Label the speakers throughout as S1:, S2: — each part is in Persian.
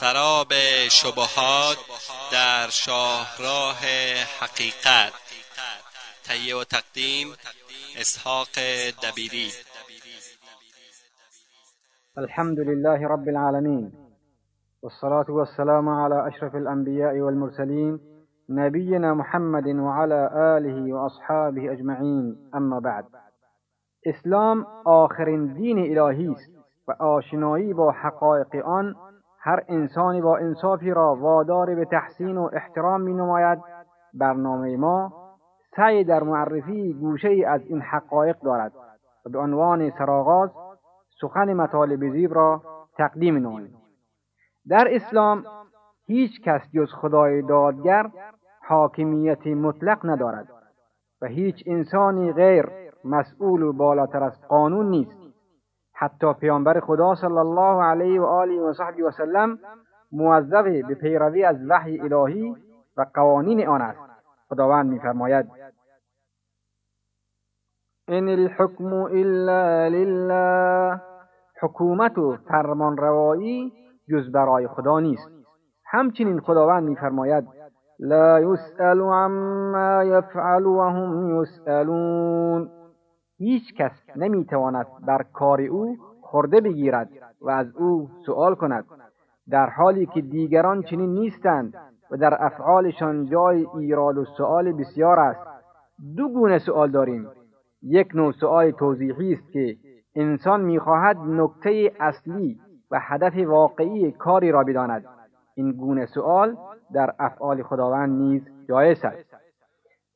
S1: سراب شبهات در شاهراه حقیقت. تهیه و تقدیم اسحاق دبیری.
S2: الحمد لله رب العالمين والصلاة والسلام على أشرف الأنبياء والمرسلين نبينا محمد وعلى آله وأصحابه أجمعين. أما بعد اسلام آخرین دین الهی است و آشنایی با حقایق آن هر انسانی با انصافی را وادار به تحسین و احترام می نماید برنامه ما سعی در معرفی گوشه از این حقایق دارد و به عنوان سرآغاز سخن مطالب زیب را تقدیم نماییم در اسلام هیچ کس جز خدای دادگر حاکمیت مطلق ندارد و هیچ انسانی غیر مسئول و بالاتر از قانون نیست. حتی پیامبر خدا صلی الله علیه و آله و صحبی و سلم موظف به پیروی از وحی الهی و قوانین آن است. خداوند میفرماید ان الحکم الا لله. حکومت و فرمانروایی جز برای خدا نیست. همچنین خداوند میفرماید لا یسأل عما یفعل وهم یسألون. هیچ کس نمی‌تواند بر کار او خورده بگیرد و از او سؤال کند در حالی که دیگران چنین نیستند و در افعالشان جای ایراد و سؤال بسیار است. دو گونه سؤال داریم. یک نوع سؤال توضیحی است که انسان می‌خواهد نکته اصلی و هدف واقعی کاری را بداند. این گونه سؤال در افعال خداوند نیز جایز است.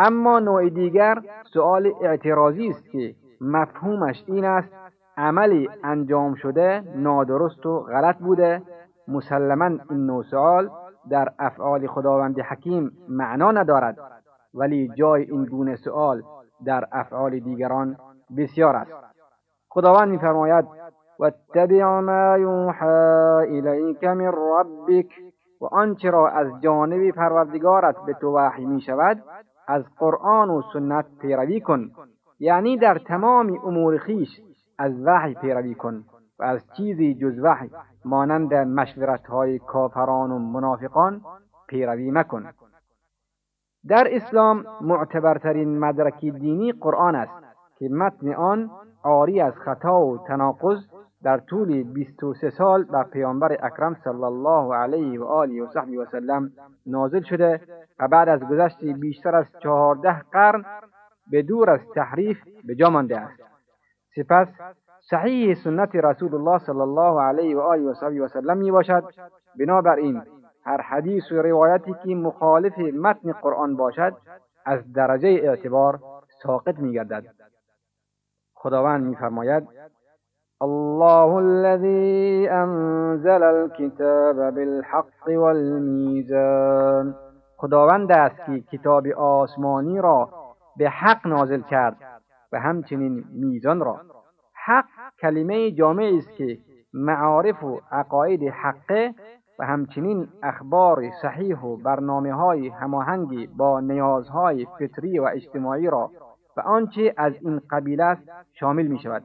S2: اما نوع دیگر سؤال اعتراضی است که مفهومش این است عملی انجام شده نادرست و غلط بوده. مسلما این نوع سؤال در افعال خداوند حکیم معنا ندارد ولی جای این گونه سؤال در افعال دیگران بسیار است. خداوند میفرماید واتبع ما یوحى الیک من ربک و آنچه را از جانب پروردگارت به تو وحی می شود از قرآن و سنت پیروی کن. یعنی در تمام امور خیش از وحی پیروی کن و از چیزی جز وحی مانند مشورت های کافران و منافقان پیروی مکن. در اسلام معتبرترین مدرک دینی قرآن است که متن آن عاری از خطا و تناقض در طول 23 سال بر پیامبر اکرم صلی الله علیه و آله و صحبی و سلم نازل شده و بعد از گذشت بیشتر از چهارده قرن به دور از تحریف به جا مانده است. سپس صحیح سنت رسول الله صلی الله علیه و آله و صحبی و سلم می باشد. بنابراین هر حدیث و روایتی که مخالف متن قرآن باشد از درجه اعتبار ساقط می گردد. خداوند میفرماید الله الذي انزل الكتاب بالحق والمیزان خداوند است که کتاب آسمانی را به حق نازل کرد و همچنین میزان را. حق کلمه جامعی است که معارف و عقاید حقه و همچنین اخبار صحیح و برنامه های هماهنگی با نیازهای فطری و اجتماعی را و آنچه از این قبیل است شامل می شود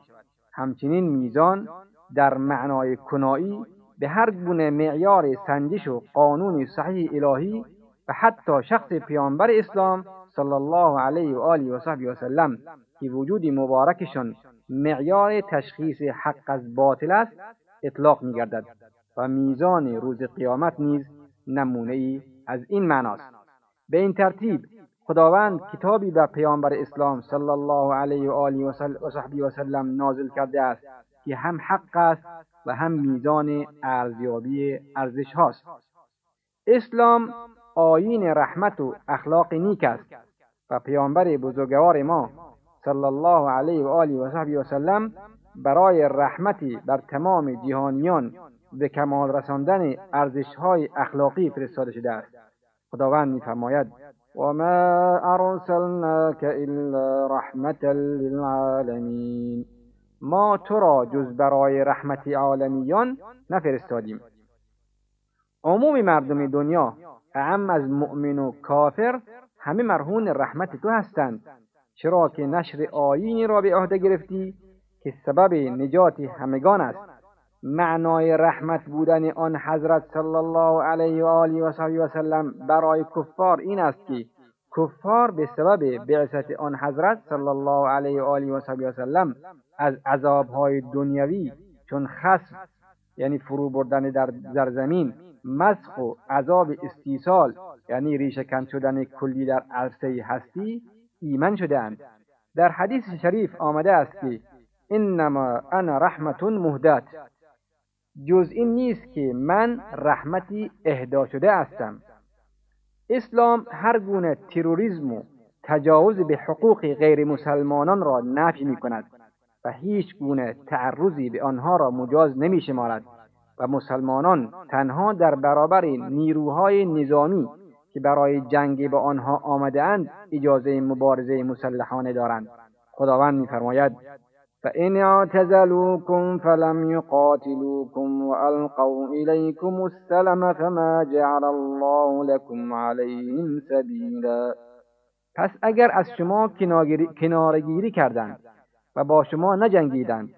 S2: همچنین میزان در معنای کنایی به هر گونه معیار سنجش و قانون صحیح الهی و حتی شخص پیامبر اسلام صلی الله علیه و آله و صحبه و سلم که وجود مبارکشان معیار تشخیص حق از باطل است اطلاق میگردد و میزان روز قیامت نیز نمونه ای از این معناست. به این ترتیب خداوند کتابی به پیامبر اسلام صلی الله علیه و آله و صحبی و سلم نازل کرده است که هم حق است و هم میزان ارزیابی ارزش هاست. اسلام آیین رحمت و اخلاق نیک است و پیامبر بزرگوار ما صلی الله علیه و آله و صحبی و سلم برای رحمتی بر تمام جهانیان به کمال رساندن ارزش های اخلاقی فرستاده شده است. خداوند میفرماید وما ارسلناك الا رحمة للعالمین ما تو را جز برای رحمت عالمیان نفرستادیم. عموم مردم دنیا اعم از مؤمن و کافر همه مرهون رحمت تو هستند. چرا که نشر آیینی را به عهده گرفتی که سبب نجات همگان است. معنای رحمت بودن آن حضرت صلی الله علیه و آله و و سلم برای کفار این است که کفار به سبب بعثت آن حضرت صلی الله علیه و آله و و سلم از عذابهای دنیوی چون خصف یعنی فرو بردن در, زمین مسخ و عذاب استیصال یعنی ریشه کن شدن کلی در عرصه هستی ایمن شدهاند. در حدیث شریف آمده است که انما انا رحمت مهدات جز این نیست که من رحمتی اهدا شده هستم. اسلام هر گونه تروریسم و تجاوز به حقوق غیر مسلمانان را نفی می کند و هیچ گونه تعرضی به آنها را مجاز نمی شمارد و مسلمانان تنها در برابر نیروهای نظامی که برای جنگ با آنها آمده اند اجازه مبارزه مسلحانه دارند. خداوند میفرماید فإن اعتزلوكم فلم يقاتلوكم وألقوا إليكم السلم فما جعل الله لكم عليهم سبيلا پس اگر از شما کنارگیری کردند و با شما نجنگیدند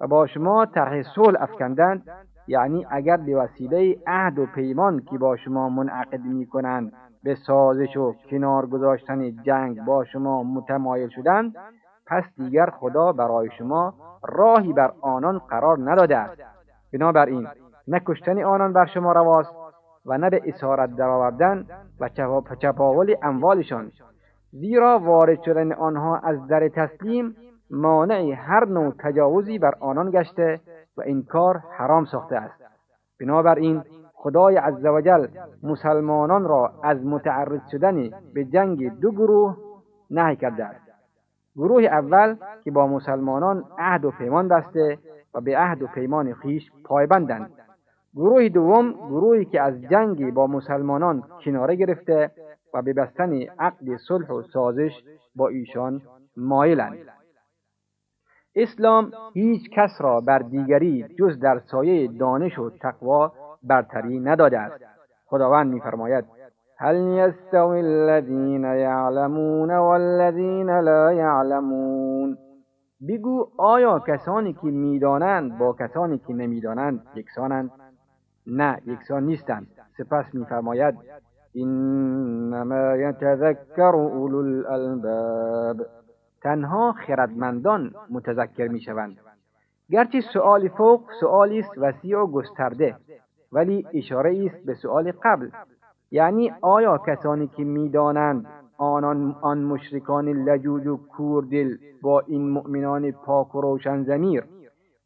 S2: و با شما طرح صلح افکندند یعنی اگر به وسیله عهد و پیمان که با شما منعقد می کنند به سازش و کنار گذاشتن جنگ با شما متمایل شدند پس دیگر خدا برای شما راهی بر آنان قرار نداده است. بنابراین نه کشتن آنان بر شما رواست و نه به اسارت درآوردن و چپاول اموالشان. زیرا وارد شدن آنها از در تسلیم مانع هر نوع تجاوزی بر آنان گشته و این کار حرام ساخته است. بنابراین خدای عزوجل مسلمانان را از متعرض شدن به جنگ دو گروه نهی کرده است. گروه اول که با مسلمانان عهد و پیمان بسته و به عهد و پیمان خیش پایبندند. گروه دوم گروهی که از جنگی با مسلمانان کناره گرفته و به بستن عقد صلح و سازش با ایشان مایلند. اسلام هیچ کس را بر دیگری جز در سایه دانش و تقوا برتری نداده است. خداوند میفرماید هل يستوي الذين يعلمون والذين لا يعلمون؟ بگو آیا کسانی که می‌دانند با کسانی که نمی‌دانند یکسانند؟ نه یکسان نیستند. سپس میفرماید انما یتذکر اولو الالباب. تنها خردمندان متذکر می‌شوند. گرچه سؤال فوق سؤالی است وسیع و گسترده ولی اشاره است به سؤال قبل. یعنی آیا کسانی که می‌دانند آنان آن مشرکان لجوج و کوردل با این مؤمنان پاک و روشن زمیر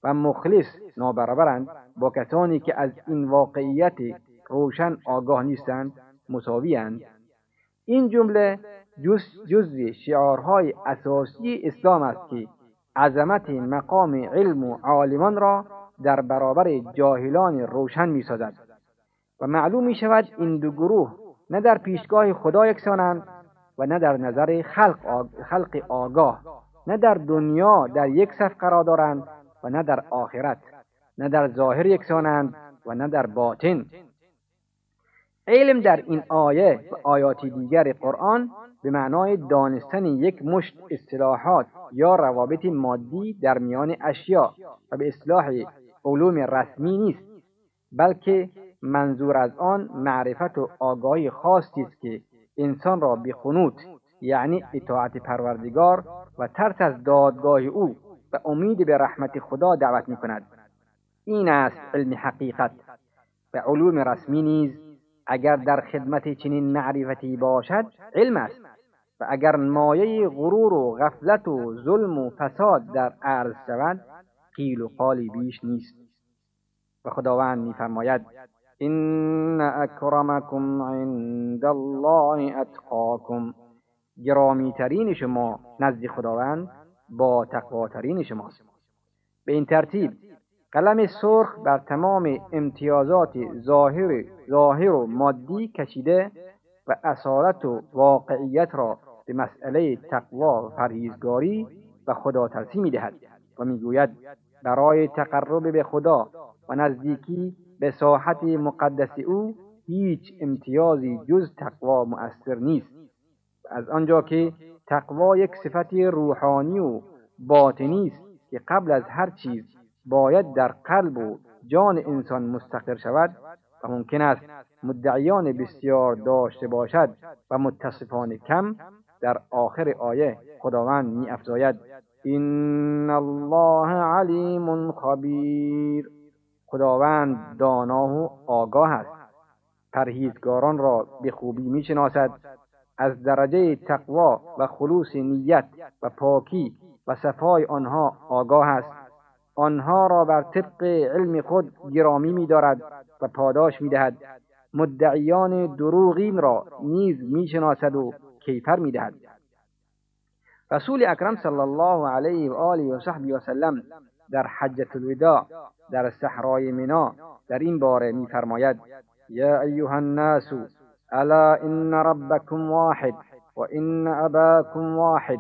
S2: و مخلص نابرابرند با کسانی که از این واقعیت روشن آگاه نیستند مساویند این جمله جز جزو شعارهای اساسی اسلام است که عظمت مقام علم و عالمان را در برابر جاهلان روشن می‌سازد. و معلوم می شود این دو گروه نه در پیشگاه خدا یکسانند و نه در نظر خلق, آگ... خلق آگاه نه در دنیا در یک صف قرار دارند و نه در آخرت نه در ظاهر یکسانند و نه در باطن. علم در این آیه و آیات دیگر قرآن به معنای دانستن یک مشت اصطلاحات یا روابط مادی در میان اشیا و به اصلاح علوم رسمی نیست. بلکه منظور از آن معرفت و آگاهی خاصی است که انسان را به خنوت یعنی اطاعت پروردگار و ترس از دادگاه او و امید به رحمت خدا دعوت می کند این است علم حقیقت. و علوم رسمی نیز اگر در خدمت چنین معرفتی باشد علم است. و اگر مایه غرور و غفلت و ظلم و فساد در عرض شود قیل و قالی بیش نیست. و خداوند میفرماید ان اکرمکم عند الله اتقاکم. گرامیترین شما نزد خداوند با تقواترین شماست. به این ترتیب قلم سرخ بر تمام امتیازات ظاهر, ظاهر و مادی کشیده و اصالت و واقعیت را به مسئله تقوا و پرهیزگاری و خدا ترسی می‌دهد و می‌گوید برای تقرب به خدا و نزدیکی به ساحت مقدس او هیچ امتیازی جز تقوا مؤثر نیست. از آنجا که تقوا یک صفت روحانی و باطنی است که قبل از هر چیز باید در قلب و جان انسان مستقر شود و ممکن است مدعیان بسیار داشته باشد و متصفان کم در آخر آیه خداوند می افزاید این الله علیم خبیر خداوند دانا و آگاه است. پرهیزگاران را به خوبی می‌شناسد. از درجه تقوا و خلوص نیت و پاکی و صفای آنها آگاه است. آنها را بر طبق علم خود گرامی میدارد و پاداش می‌دهد. مدعیان دروغین را نیز می‌شناسد و کیفر می‌دهد. رسول اکرم صلی الله علیه و آله و صحبی و سلم در حجت الوداع در صحرای منا در این باره میفرماید یا ایها الناس الا ان ربكم واحد وان اباكم واحد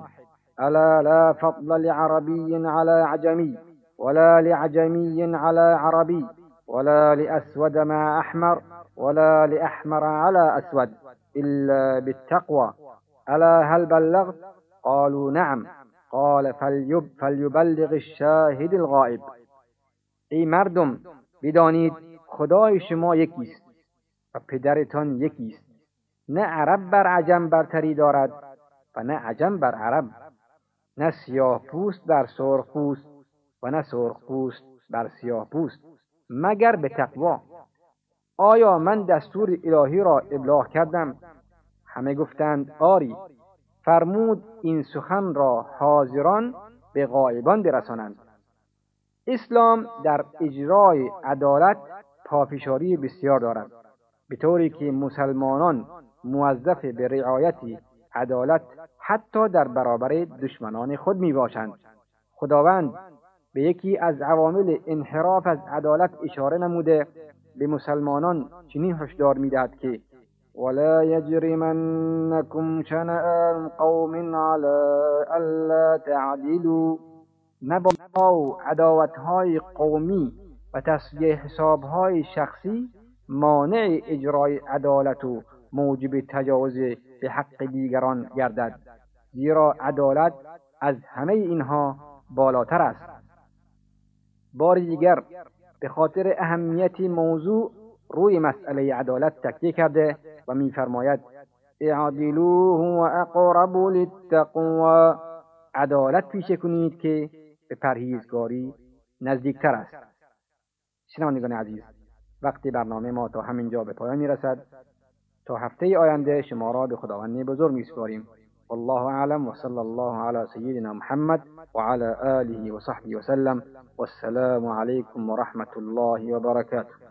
S2: الا لا فضل لعربي على عجمي ولا لعجمي على عربي ولا لأسود مع أحمر ولا لأحمر على أسود إلا بالتقوى ألا هل بلغت قالوا نعم. قال فلیب فلیبلغ الشاهد الغائب. ای مردم بدانید خدای شما یکیست و پدرتان یکیست. نه عرب بر عجم برتری دارد و نه عجم بر عرب. نه سیاه پوست بر سرخ پوست و نه سرخ پوست بر سیاه پوست. مگر به تقوا. آیا من دستور الهی را ابلاغ کردم؟ همه گفتند آری. فرمود این سخن را حاضران به غایبان برسانند. اسلام در اجرای عدالت پافشاری بسیار دارد به طوری که مسلمانان موظف به رعایت عدالت حتی در برابر دشمنان خود می باشند خداوند به یکی از عوامل انحراف از عدالت اشاره نموده به مسلمانان چنین هشدار می‌دهد که ولا يجرمنكم شنآن قوم على ألا تعدلوا نبا عداوتهای قومی و تصویه حسابهای شخصی مانع اجرای عدالت و موجب تجاوز به حق دیگران گردد زیرا عدالت از همه اینها بالاتر است. بار دیگر به خاطر اهمیت موضوع روی مسئله عدالت تکیه کرده و میفرماید اعدلوه و اقرب للتقوا عدالت پیشه کنید که به پرهیزگاری نزدیکتر است. شنوندگان عزیز وقتی برنامه ما تا همینجا به پایان می‌رسد تا هفته آینده شما را به خداوند بزرگ میسپاریم. والله اعلم وصلى الله على سيدنا محمد وعلى آله وصحبه وسلم والسلام عليكم ورحمة الله وبركاته